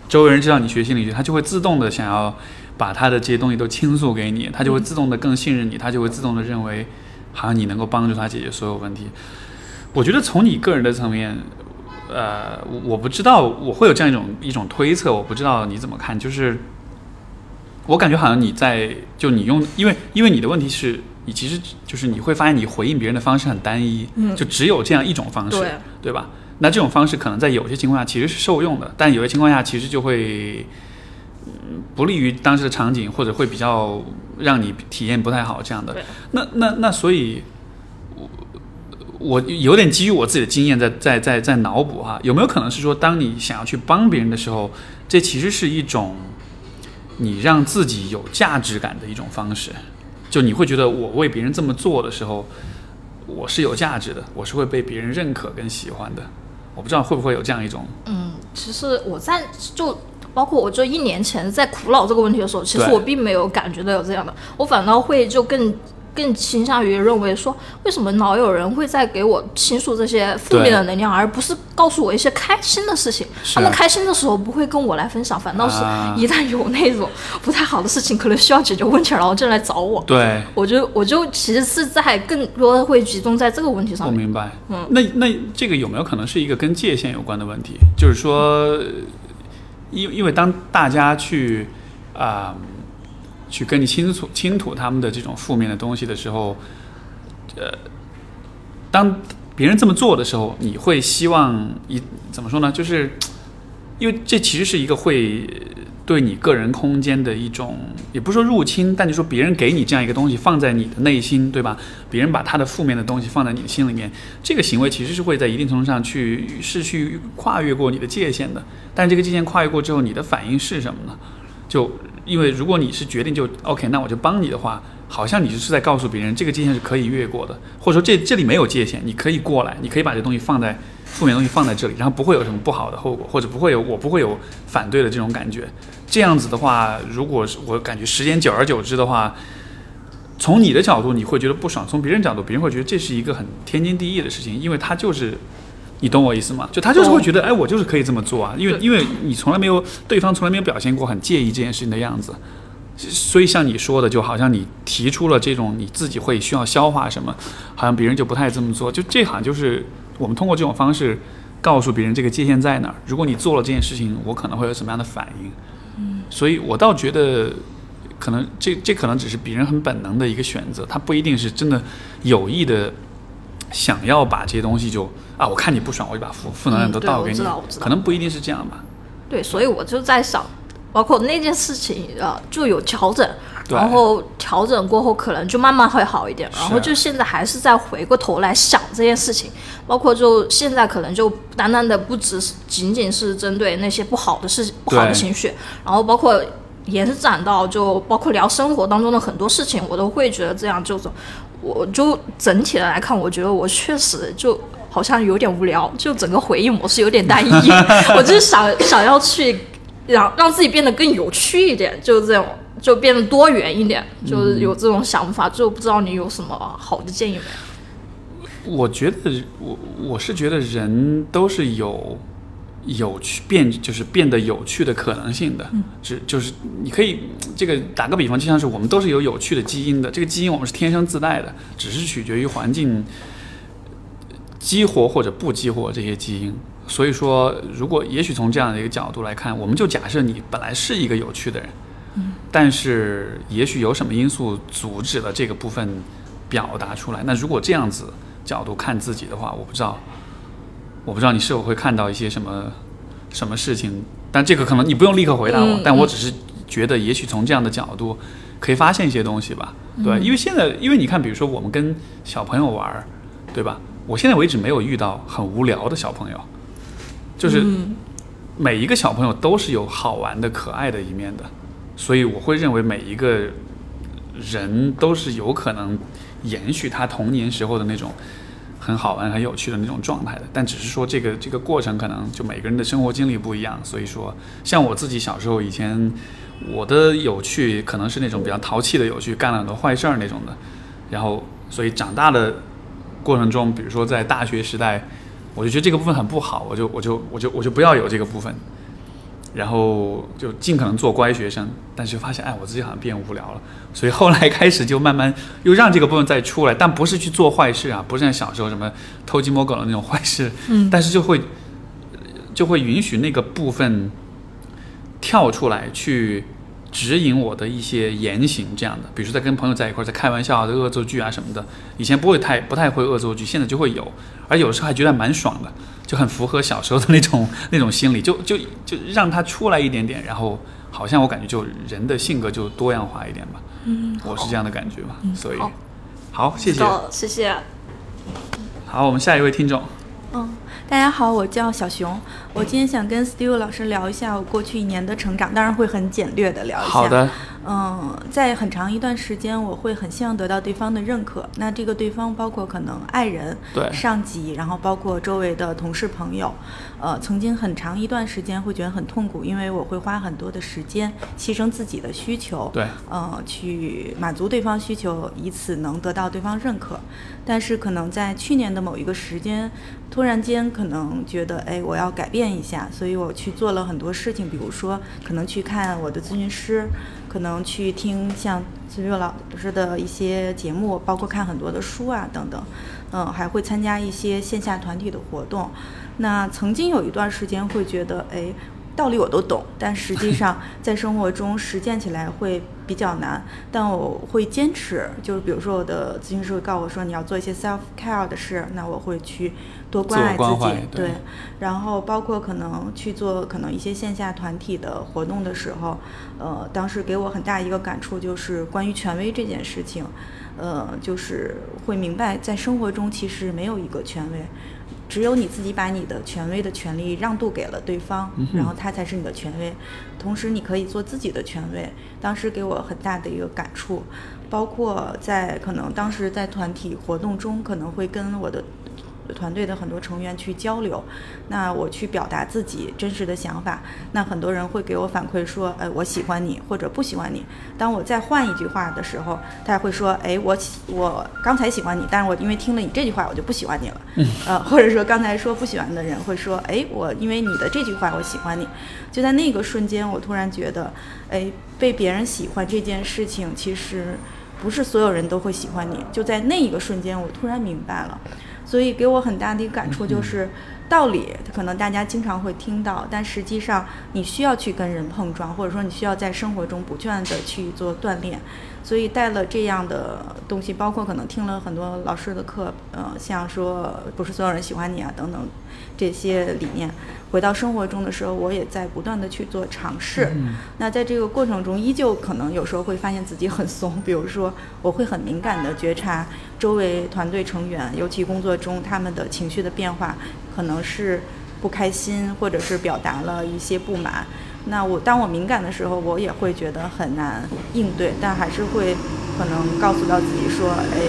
周围人知道你学心理学，他就会自动的想要把他的这些东西都倾诉给你，他就会自动的更信任你，他就会自动的认为好像你能够帮助他解决所有问题。我觉得从你个人的层面，呃，我我不知道我会有这样一种一种推测，我不知道你怎么看，就是我感觉好像你在就你用，因为因为你的问题是。你其实就是你会发现，你回应别人的方式很单一，嗯就只有这样一种方式，对对吧？那这种方式可能在有些情况下其实是受用的，但有些情况下其实就会，嗯，不利于当时的场景，或者会比较让你体验不太好这样的。那那那所以，我我有点基于我自己的经验在在在在脑补哈，有没有可能是说，当你想要去帮别人的时候，这其实是一种你让自己有价值感的一种方式，就你会觉得我为别人这么做的时候，我是有价值的，我是会被别人认可跟喜欢的。我不知道会不会有这样一种，嗯，其实我在就包括我这一年前在苦恼这个问题的时候，其实我并没有感觉到有这样的，我反倒会就更更倾向于认为说，为什么老有人会在给我倾诉这些负面的能量，而不是告诉我一些开心的事情？他们开心的时候不会跟我来分享，反倒是啊一旦有那种不太好的事情，可能需要解决问题，然后就来找我。对，我就我就其实是在更多会集中在这个问题上面。我明白。嗯，那那这个有没有可能是一个跟界限有关的问题？就是说，因因为当大家去啊、去跟你倾诉倾吐他们的这种负面的东西的时候，呃，当别人这么做的时候，你会希望一怎么说呢？就是因为这其实是一个会对你个人空间的一种，也不是说入侵，但就说别人给你这样一个东西放在你的内心，对吧？别人把他的负面的东西放在你的心里面，这个行为其实是会在一定程度上去是去跨越过你的界限的。但这个界限跨越过之后，你的反应是什么呢？就因为如果你是决定就 OK，那我就帮你的话，好像你就是在告诉别人这个界限是可以越过的，或者说这这里没有界限，你可以过来，你可以把这东西放在负面东西放在这里，然后不会有什么不好的后果，或者不会有我不会有反对的这种感觉。这样子的话，如果是我感觉时间久而久之的话，从你的角度你会觉得不爽，从别人角度别人会觉得这是一个很天经地义的事情，因为他就是。你懂我意思吗？就他就是会觉得，哎，我就是可以这么做啊，因为因为你从来没有对方从来没有表现过很介意这件事情的样子，所以像你说的，就好像你提出了这种你自己会需要消化什么，好像别人就不太这么做，就这好像就是我们通过这种方式告诉别人这个界限在哪儿。如果你做了这件事情，我可能会有什么样的反应？嗯，所以我倒觉得，可能这这可能只是别人很本能的一个选择，他不一定是真的有意的想要把这些东西就啊，我看你不爽，我就把负负能量都倒给你，可能不一定是这样吧。对，所以我就在想，包括那件事情呃就有调整，然后调整过后可能就慢慢会好一点，然后就现在还是在回过头来想这件事情，包括就现在可能就单单的不只是仅仅是针对那些不好的事、不好的情绪，然后包括。延展到就包括聊生活当中的很多事情，我都会觉得这样就是，我就整体的来看，我觉得我确实就好像有点无聊，就整个回忆模式有点单一。我就是想想要去让让自己变得更有趣一点，就这种就变得多元一点，就是有这种想法。就不知道你有什么好的建议没？我觉得我我是觉得人都是有有趣变，就是变得有趣的可能性的。只就是你可以这个打个比方，就像是我们都是有有趣的基因的，这个基因我们是天生自带的，只是取决于环境激活或者不激活这些基因。所以说，如果也许从这样的一个角度来看，我们就假设你本来是一个有趣的人，但是也许有什么因素阻止了这个部分表达出来。那如果这样子角度看自己的话，我不知道，我不知道你是否会看到一些什么什么事情。但这个可能你不用立刻回答我，嗯但我只是觉得，也许从这样的角度可以发现一些东西吧。对，因为现在，因为你看，比如说我们跟小朋友玩，对吧？我现在为止没有遇到很无聊的小朋友，就是每一个小朋友都是有好玩的、可爱的一面的，所以我会认为每一个人都是有可能延续他童年时候的那种很好玩、很有趣的那种状态的。但只是说这个这个过程可能就每个人的生活经历不一样，所以说像我自己小时候以前，我的有趣可能是那种比较淘气的有趣，干了很多坏事儿那种的。然后所以长大的过程中，比如说在大学时代，我就觉得这个部分很不好，我就我就我就我就不要有这个部分。然后就尽可能做乖学生，但是发现哎，我自己好像变无聊了，所以后来开始就慢慢又让这个部分再出来，但不是去做坏事啊，不是像小时候什么偷鸡摸狗的那种坏事，嗯但是就会就会允许那个部分跳出来去指引我的一些言行，这样的，比如说在跟朋友在一块儿在开玩笑啊、在恶作剧啊什么的，以前不会太不太会恶作剧，现在就会有，而有时候还觉得蛮爽的，就很符合小时候的那种 那种心理，就就就让他出来一点点，然后好像我感觉就人的性格就多样化一点吧，嗯，我是这样的感觉吧，所以好。好，谢谢，好，谢谢。好，我们下一位听众，嗯，大家好，我叫小熊。我今天想跟 Steve 老师聊一下我过去一年的成长，当然会很简略的聊一下。好的，嗯，在很长一段时间，我会很希望得到对方的认可。那这个对方包括可能爱人、对上级，然后包括周围的同事朋友。呃，曾经很长一段时间会觉得很痛苦，因为我会花很多的时间牺牲自己的需求，对，呃，去满足对方需求，以此能得到对方认可。但是可能在去年的某一个时间，突然间可能觉得，哎，我要改变一下，所以我去做了很多事情，比如说可能去看我的咨询师，可能去听像崔月老师的一些节目，包括看很多的书啊等等，嗯，还会参加一些线下团体的活动。那曾经有一段时间会觉得，哎，道理我都懂，但实际上在生活中实践起来会比较难。但我会坚持，就是比如说我的咨询师会告诉我说，你要做一些 self care 的事，那我会去多关爱自己对。然后包括可能去做可能一些线下团体的活动的时候，呃，当时给我很大一个感触就是关于权威这件事情，呃，就是会明白在生活中其实没有一个权威。只有你自己把你的权威的权利让渡给了对方，然后他才是你的权威。同时，你可以做自己的权威。当时给我很大的一个感触，包括在可能当时在团体活动中，可能会跟我的团队的很多成员去交流，那我去表达自己真实的想法，那很多人会给我反馈说，哎，我喜欢你或者不喜欢你。当我再换一句话的时候，他会说，哎，我喜我刚才喜欢你，但是我因为听了你这句话，我就不喜欢你了。呃，或者说刚才说不喜欢的人会说，哎，我因为你的这句话我喜欢你。就在那个瞬间，我突然觉得，哎，被别人喜欢这件事情，其实不是所有人都会喜欢你。就在那一个瞬间，我突然明白了。所以给我很大的一个感触就是，道理可能大家经常会听到，但实际上你需要去跟人碰撞，或者说你需要在生活中不断的去做锻炼。所以带了这样的东西，包括可能听了很多老师的课，呃，像说不是所有人喜欢你啊等等这些理念，回到生活中的时候，我也在不断的去做尝试。那在这个过程中，依旧可能有时候会发现自己很怂，比如说我会很敏感的觉察周围团队成员，尤其工作中他们的情绪的变化，可能是不开心，或者是表达了一些不满。那我当我敏感的时候，我也会觉得很难应对，但还是会可能告诉到自己说，哎，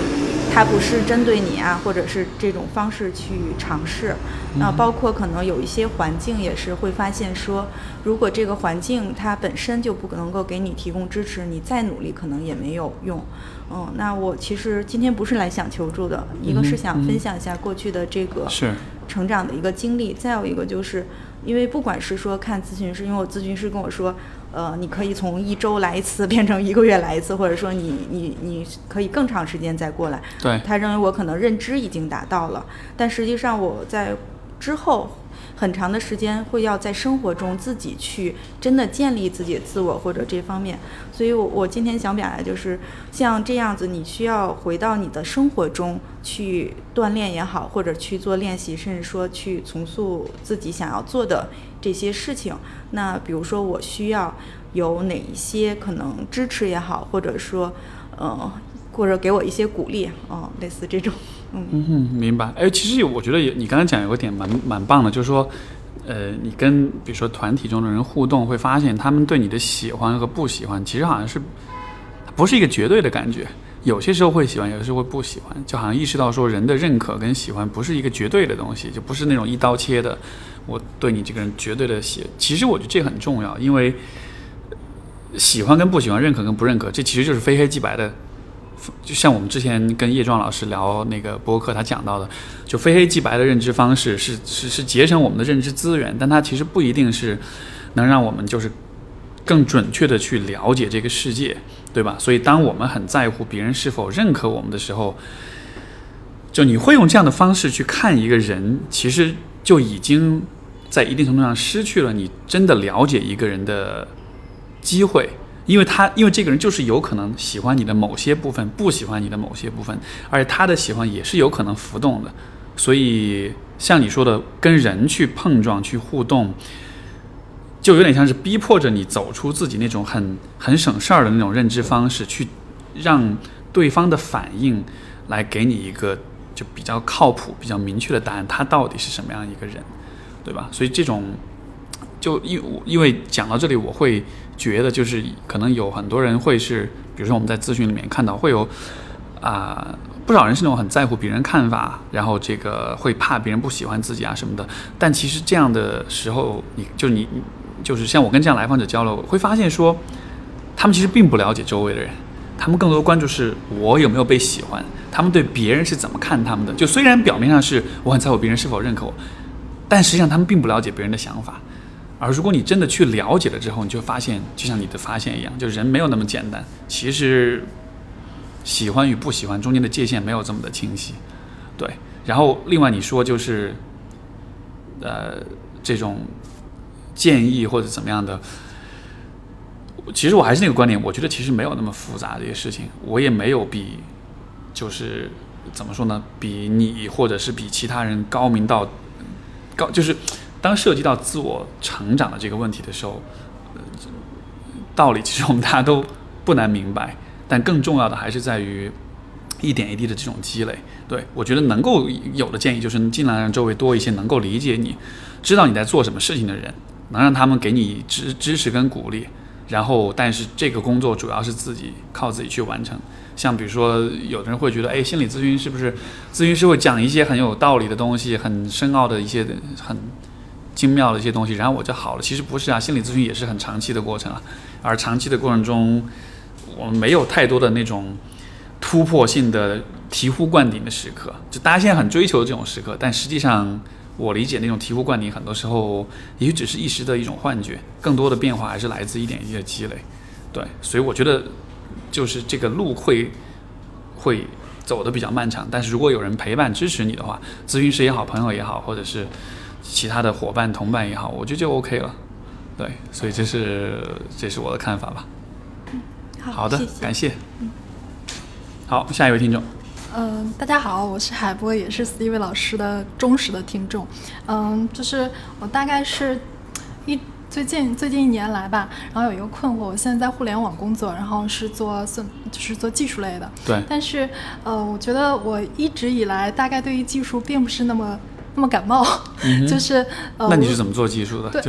他不是针对你啊，或者是这种方式去尝试。那包括可能有一些环境也是会发现说，如果这个环境它本身就不能够给你提供支持，你再努力可能也没有用。嗯，那我其实今天不是来想求助的，一个是想分享一下过去的这个是成长的一个经历，再有一个就是因为不管是说看咨询师，因为我咨询师跟我说，呃，你可以从一周来一次变成一个月来一次，或者说你你你可以更长时间再过来。对，他认为我可能认知已经达到了，但实际上我在之后很长的时间会要在生活中自己去真的建立自己的自我或者这方面，所以我我今天想表达就是像这样子，你需要回到你的生活中去锻炼也好，或者去做练习，甚至说去重塑自己想要做的这些事情。那比如说我需要有哪一些可能支持也好，或者说呃或者给我一些鼓励，嗯、类似这种，嗯。嗯哼，明白。哎，其实，我觉得也，你刚才讲有个点蛮蛮棒的，就是说，呃，你跟比如说团体中的人互动，会发现他们对你的喜欢和不喜欢，其实好像是不是一个绝对的感觉。有些时候会喜欢，有些时候会不喜欢，就好像意识到说人的认可跟喜欢不是一个绝对的东西，就不是那种一刀切的，我对你这个人绝对的喜。其实我觉得这很重要，因为喜欢跟不喜欢，认可跟不认可，这其实就是非黑即白的。就像我们之前跟叶壮老师聊那个播客，他讲到的，就非黑即白的认知方式是是是节省我们的认知资源，但它其实不一定是能让我们就是更准确的去了解这个世界，对吧？所以当我们很在乎别人是否认可我们的时候，就你会用这样的方式去看一个人，其实就已经在一定程度上失去了你真的了解一个人的机会。因为他，因为这个人就是有可能喜欢你的某些部分，不喜欢你的某些部分，而且他的喜欢也是有可能浮动的。所以，像你说的，跟人去碰撞、去互动，就有点像是逼迫着你走出自己那种很很省事儿的那种认知方式，去让对方的反应来给你一个就比较靠谱、比较明确的答案，他到底是什么样一个人，对吧？所以这种。就因因为讲到这里，我会觉得就是可能有很多人会是，比如说我们在咨询里面看到会有啊不少人是那种很在乎别人看法，然后这个会怕别人不喜欢自己啊什么的。但其实这样的时候，你就你就是像我跟这样来访者交流，会发现说他们其实并不了解周围的人，他们更多关注是我有没有被喜欢，他们对别人是怎么看他们的。就虽然表面上是我很在乎别人是否认可我，但实际上他们并不了解别人的想法。而如果你真的去了解了之后，你就发现，就像你的发现一样，就人没有那么简单。其实，喜欢与不喜欢中间的界限没有这么的清晰，对。然后，另外你说就是，呃，这种建议或者怎么样的，其实我还是那个观点，我觉得其实没有那么复杂这些事情，我也没有比，就是怎么说呢，比你或者是比其他人高明到高，就是。当涉及到自我成长的这个问题的时候，道理其实我们大家都不难明白，但更重要的还是在于一点一滴的这种积累。对我觉得能够有的建议就是尽量让周围多一些能够理解你、知道你在做什么事情的人，能让他们给你支支持跟鼓励。然后，但是这个工作主要是自己靠自己去完成。像比如说，有的人会觉得，哎，心理咨询是不是咨询师会讲一些很有道理的东西，很深奥的一些很。精妙的一些东西，然后我就好了。其实不是啊，心理咨询也是很长期的过程啊。而长期的过程中，我们没有太多的那种突破性的醍醐灌顶的时刻。就大家现在很追求这种时刻，但实际上我理解那种醍醐灌顶，很多时候也许只是一时的一种幻觉。更多的变化还是来自一点一滴的积累。对，所以我觉得就是这个路会会走的比较漫长。但是如果有人陪伴支持你的话，咨询师也好，朋友也好，或者是。其他的伙伴、同伴也好，我觉得就 OK 了，对，所以这是这是我的看法吧。嗯，好的，感谢。嗯好，下一位听众。嗯，大家好，我是海波，也是 Steve 老师的忠实的听众。嗯，就是我大概是一最近最近一年来吧，然后有一个困惑，我现在在互联网工作，然后是做算就是做技术类的。对。但是呃，我觉得我一直以来大概对于技术并不是那么。那么感冒，就是呃，那你是怎么做技术的？对，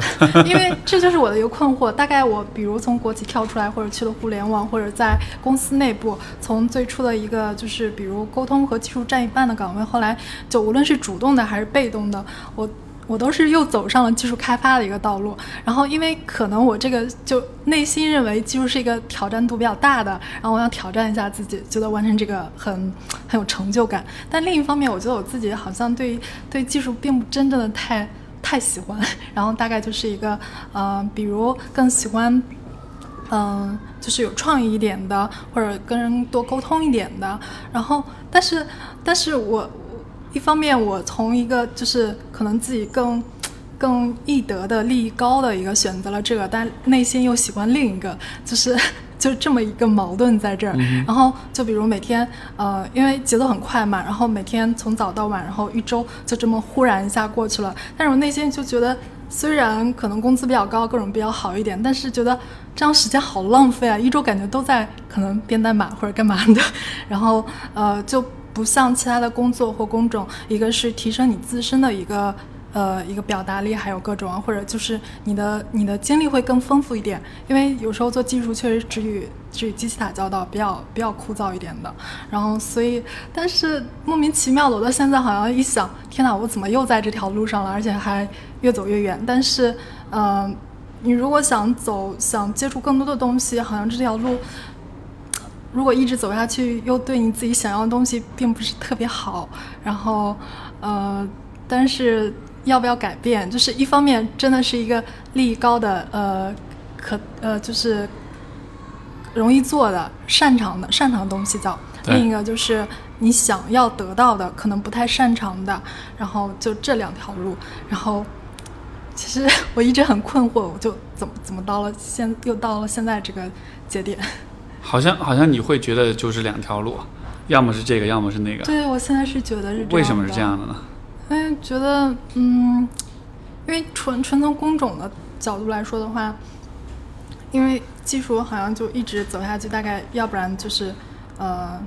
因为这就是我的一个困惑。大概我比如从国企跳出来，或者去了互联网，或者在公司内部，从最初的一个就是比如沟通和技术占一半的岗位，后来就无论是主动的还是被动的，我。我都是又走上了技术开发的一个道路，然后因为可能我这个就内心认为技术是一个挑战度比较大的，然后我想挑战一下自己，觉得完成这个很很有成就感。但另一方面，我觉得我自己好像对对技术并不真正的太太喜欢，然后大概就是一个呃，比如更喜欢嗯，就是有创意一点的，或者跟人多沟通一点的。然后，但是但是我。一方面，我从一个就是可能自己更更易得的利益高的一个选择了这个，但内心又喜欢另一个，就是 就这么一个矛盾在这儿。然后就比如每天，呃，因为节奏很快嘛，然后每天从早到晚，然后一周就这么忽然一下过去了。但是我内心就觉得，虽然可能工资比较高，各种比较好一点，但是觉得这样时间好浪费啊！一周感觉都在可能编代码或者干嘛的，然后呃就。不像其他的工作或工种，一个是提升你自身的一个呃一个表达力，还有各种，或者就是你的你的经历会更丰富一点，因为有时候做技术确实只与只与机器打交道，比较比较枯燥一点的。然后所以，但是莫名其妙的，我到现在好像一想，天哪，我怎么又在这条路上了，而且还越走越远。但是，嗯、你如果想走，想接触更多的东西，好像这条路。如果一直走下去，又对你自己想要的东西并不是特别好，然后，呃，但是要不要改变？就是一方面真的是一个利益高的，呃，可呃就是容易做的、擅长的、擅长的东西叫；另一个就是你想要得到的，可能不太擅长的，然后就这两条路，然后。其实我一直很困惑，我就怎么怎么到了现又到了现在这个节点。好像好像你会觉得就是两条路，要么是这个，要么是那个。对，我现在是觉得是这样。为什么是这样？的呢？因为觉得，嗯，因为纯纯从工种的角度来说的话，因为技术好像就一直走下去，大概要不然就是，呃，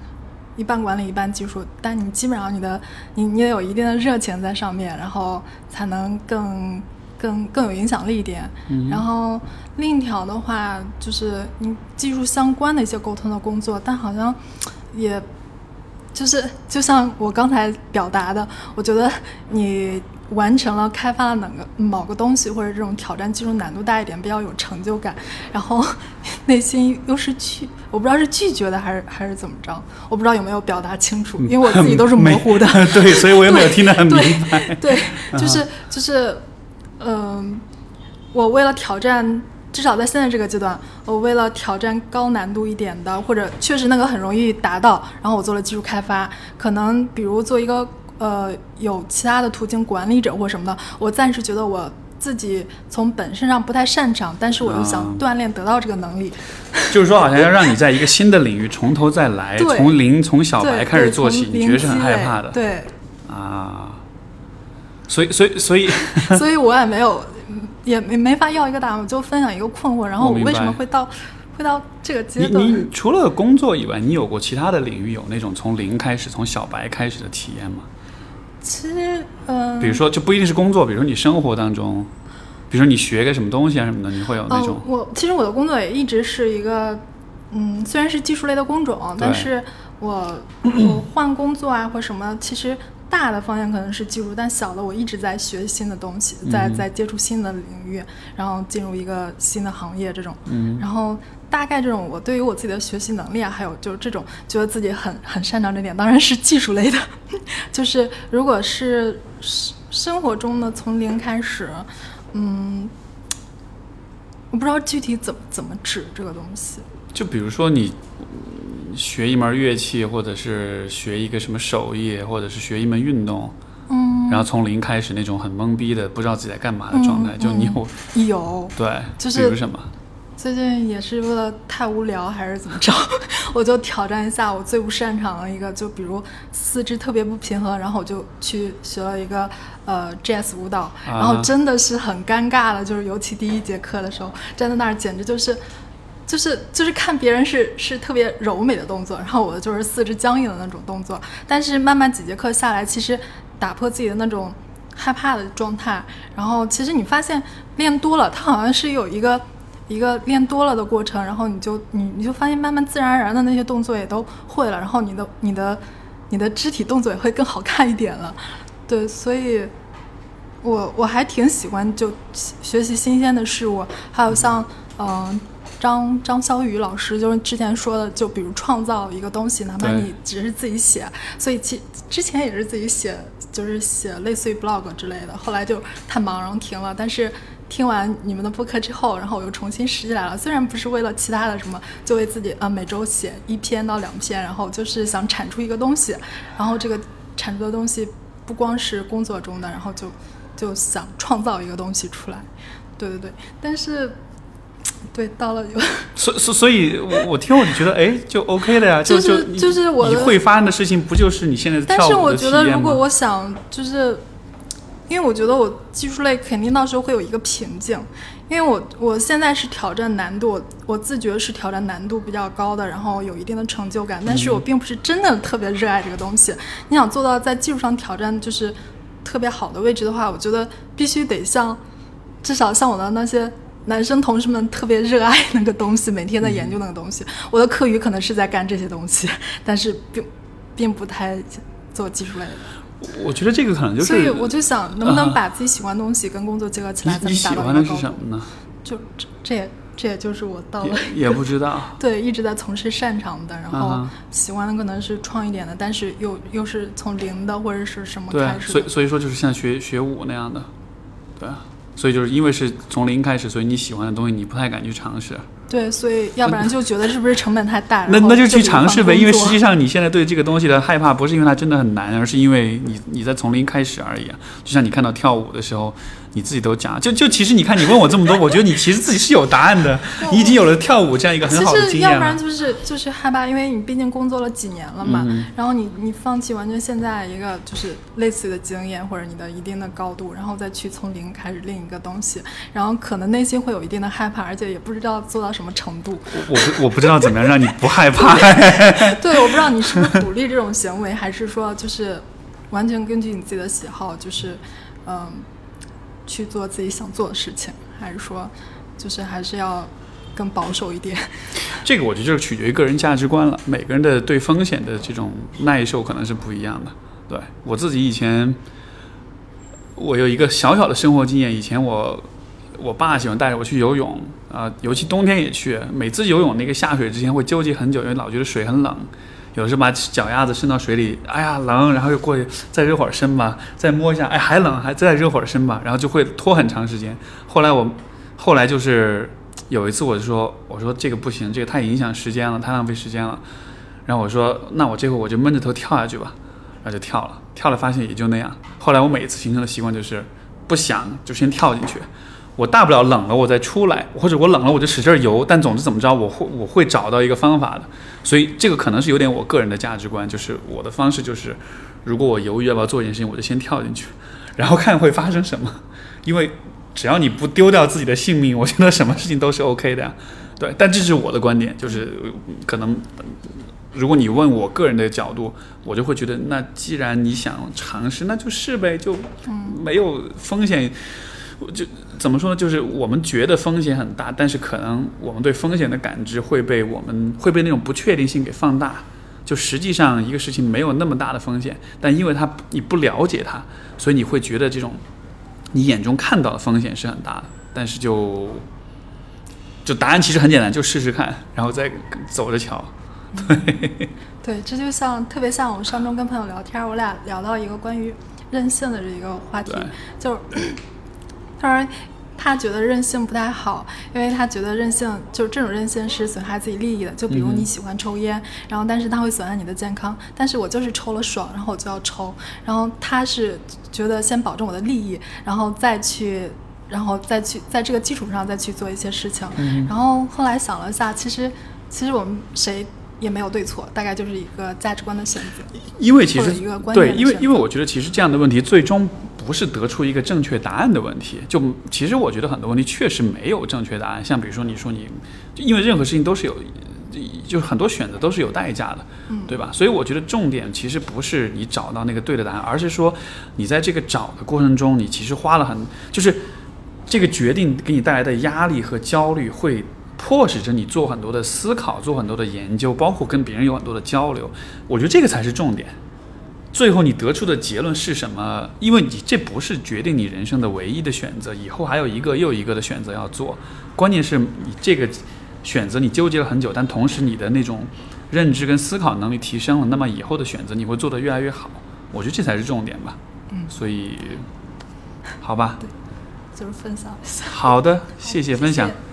一半管理一半技术，但你基本上你的你你得有一定的热情在上面，然后才能更更更有影响力一点。然后另一条的话，就是你技术相关的一些沟通的工作，但好像也就是就像我刚才表达的，我觉得你完成了开发了哪个某个东西，或者这种挑战技术难度大一点，比较有成就感，然后 内心又是拒，我不知道是拒绝的还是还是怎么着，我不知道有没有表达清楚，因为我自己都是模糊的。对，所以我也没有听得很明白。对，就是就是，嗯、我为了挑战，至少在现在这个阶段，我为了挑战高难度一点的，或者确实那个很容易达到，然后我做了技术开发，可能比如做一个呃有其他的途径管理者或什么的，我暂时觉得我。自己从本身上不太擅长，但是我又想啊锻炼得到这个能力，就是说，好像要让你在一个新的领域从头再来，从零从小白开始做起，你觉得是很害怕的。对，啊，所以所以所以 所以我也没有，嗯也没没法要一个答案，我就分享一个困惑，然后我为什么会到会到这个阶段？你除了工作以外，你有过其他的领域有那种从零开始、从小白开始的体验吗？其实，嗯、比如说，就不一定是工作，比如说你生活当中，比如说你学个什么东西啊什么的，你会有那种哦、我其实我的工作也一直是一个，嗯，虽然是技术类的工种，但是我我换工作啊或什么，其实大的方向可能是技术，但小的我一直在学新的东西，在嗯在接触新的领域，然后进入一个新的行业这种，嗯然后大概这种我对于我自己的学习能力啊，还有就是这种觉得自己很很擅长这点，当然是技术类的，就是如果是生生活中的从零开始，嗯。我不知道具体怎么怎么指这个东西。就比如说你嗯学一门乐器，或者是学一个什么手艺，或者是学一门运动，嗯，然后从零开始那种很懵逼的，不知道自己在干嘛的状态，嗯就你有有，对，就是比如什么？最近也是为了太无聊还是怎么着，我就挑战一下我最不擅长的一个，就比如四肢特别不平衡，然后我就去学了一个呃 jazz 舞蹈，然后真的是很尴尬的，就是尤其第一节课的时候，站在那儿简直就是。就是就是看别人是是特别柔美的动作，然后我就是四肢僵硬的那种动作。但是慢慢几节课下来，其实打破自己的那种害怕的状态，然后其实你发现练多了，它好像是有一个一个练多了的过程，然后你就你你就发现慢慢自然而然的那些动作也都会了，然后你的你的你的肢体动作也会更好看一点了。对，所以我我还挺喜欢就学习新鲜的事物，还有像嗯。张张小雨老师就是之前说的，就比如创造一个东西，哪怕你只是自己写，所以其之前也是自己写，就是写类似于 blog 之类的，后来就太忙然后停了。但是听完你们的播客之后，然后我又重新拾起来了，虽然不是为了其他的什么，就为自己啊、呃、每周写一篇到两篇，然后就是想产出一个东西，然后这个产出的东西不光是工作中的，然后就就想创造一个东西出来，对对对，但是。对，到了有，所所所以我，我听我就觉得，哎，就 OK 了呀，就就是你就是我的你会发生的事情，不就是你现在但是我跳舞的体觉得，如果？我想，就是因为我觉得我技术类肯定到时候会有一个瓶颈，因为我我现在是挑战难度，我我自觉是挑战难度比较高的，然后有一定的成就感，但是我并不是真的特别热爱这个东西。你想做到在技术上挑战，就是特别好的位置的话，我觉得必须得像，至少像我的那些男生同事们特别热爱那个东西，每天在研究那个东西。我的课余可能是在干这些东西，但是并并不太做技术类的。我觉得这个可能就是，所以我就想，能不能啊把自己喜欢的东西跟工作结合起来，你你喜才能达到欢的是一个高度？什么呢？就这这也这也就是我到了也也不知道。对一直在从事擅长的，然后喜欢的可能是创意点的，但是又又是从零的或者是什么开，始的。所以所以说就是像学学舞那样的，对啊，所以就是因为是从零开始，所以你喜欢的东西你不太敢去尝试，对，所以要不然就觉得是不是成本太大，那那就去尝试呗。因为实际上你现在对这个东西的害怕，不是因为它真的很难，而是因为你你在从零开始而已啊。就像你看到跳舞的时候，你自己都讲，就就其实你看你问我这么多，我觉得你其实自己是有答案的，你已经有了跳舞这样一个很好的经验实要不然。就是就是害怕，因为你毕竟工作了几年了嘛，嗯然后你你放弃完全现在一个就是类似的经验或者你的一定的高度，然后再去从零开始另一个东西，然后可能内心会有一定的害怕，而且也不知道做到什么程度。我不我不知道怎么样让你不害怕。对，我不知道你是不是鼓励这种行为，还是说就是完全根据你自己的喜好，就是嗯去做自己想做的事情，还是说就是还是要更保守一点？这个我觉得就是取决于个人价值观了，每个人的对风险的这种耐受可能是不一样的。对我自己以前，我有一个小小的生活经验，以前我我爸喜欢带着我去游泳啊、尤其冬天也去，每次游泳那个下水之前会纠结很久，因为老觉得水很冷。有的时候把脚丫子伸到水里，哎呀冷，然后又过去再热会儿身吧，再摸一下，哎还冷，还再热会儿身吧，然后就会拖很长时间。后来我后来就是有一次我就说，我说这个不行，这个太影响时间了，太浪费时间了。然后我说，那我这回我就闷着头跳下去吧，然后就跳了，跳了发现也就那样。后来我每一次形成的习惯就是，不想就先跳进去，我大不了冷了我再出来，或者我冷了我就使劲游，但总之怎么着我会我会找到一个方法的。所以这个可能是有点我个人的价值观，就是我的方式就是，如果我犹豫要不要做一件事情，我就先跳进去，然后看会发生什么，因为只要你不丢掉自己的性命，我觉得什么事情都是 OK 的呀。对，但这是我的观点，就是可能，如果你问我个人的角度，我就会觉得，那既然你想尝试，那就试呗，就没有风险。就怎么说呢？就是我们觉得风险很大，但是可能我们对风险的感知会被我们会被那种不确定性给放大。就实际上一个事情没有那么大的风险，但因为它你不了解它，所以你会觉得这种你眼中看到的风险是很大的。但是就就答案其实很简单，就试试看，然后再走着瞧。对，对这就像特别像我上周跟朋友聊天，我俩聊到一个关于任性的这一个话题，就是他说他觉得任性不太好，因为他觉得任性就是这种任性是损害自己利益的。就比如嗯你喜欢抽烟，然后但是他会损害你的健康，但是我就是抽了爽，然后我就要抽，然后他是觉得先保证我的利益，然后再去。然后再去在这个基础上再去做一些事情，嗯然后后来想了一下，其实其实我们谁也没有对错，大概就是一个价值观的选择。因为其实一个观对，因为因为我觉得其实这样的问题最终不是得出一个正确答案的问题。就其实我觉得很多问题确实没有正确答案。像比如说你说你，就因为任何事情都是有，就是很多选择都是有代价的，嗯对吧？所以我觉得重点其实不是你找到那个对的答案，而是说你在这个找的过程中，你其实花了很就是这个决定给你带来的压力和焦虑会。迫使着你做很多的思考，做很多的研究，包括跟别人有很多的交流。我觉得这个才是重点。最后你得出的结论是什么？因为你这不是决定你人生的唯一的选择，以后还有一个又一个的选择要做。关键是你这个选择你纠结了很久，但同时你的那种认知跟思考能力提升了，那么以后的选择你会做得越来越好。我觉得这才是重点吧。嗯所以，好吧，就是分享一下。好的，谢谢分享。谢谢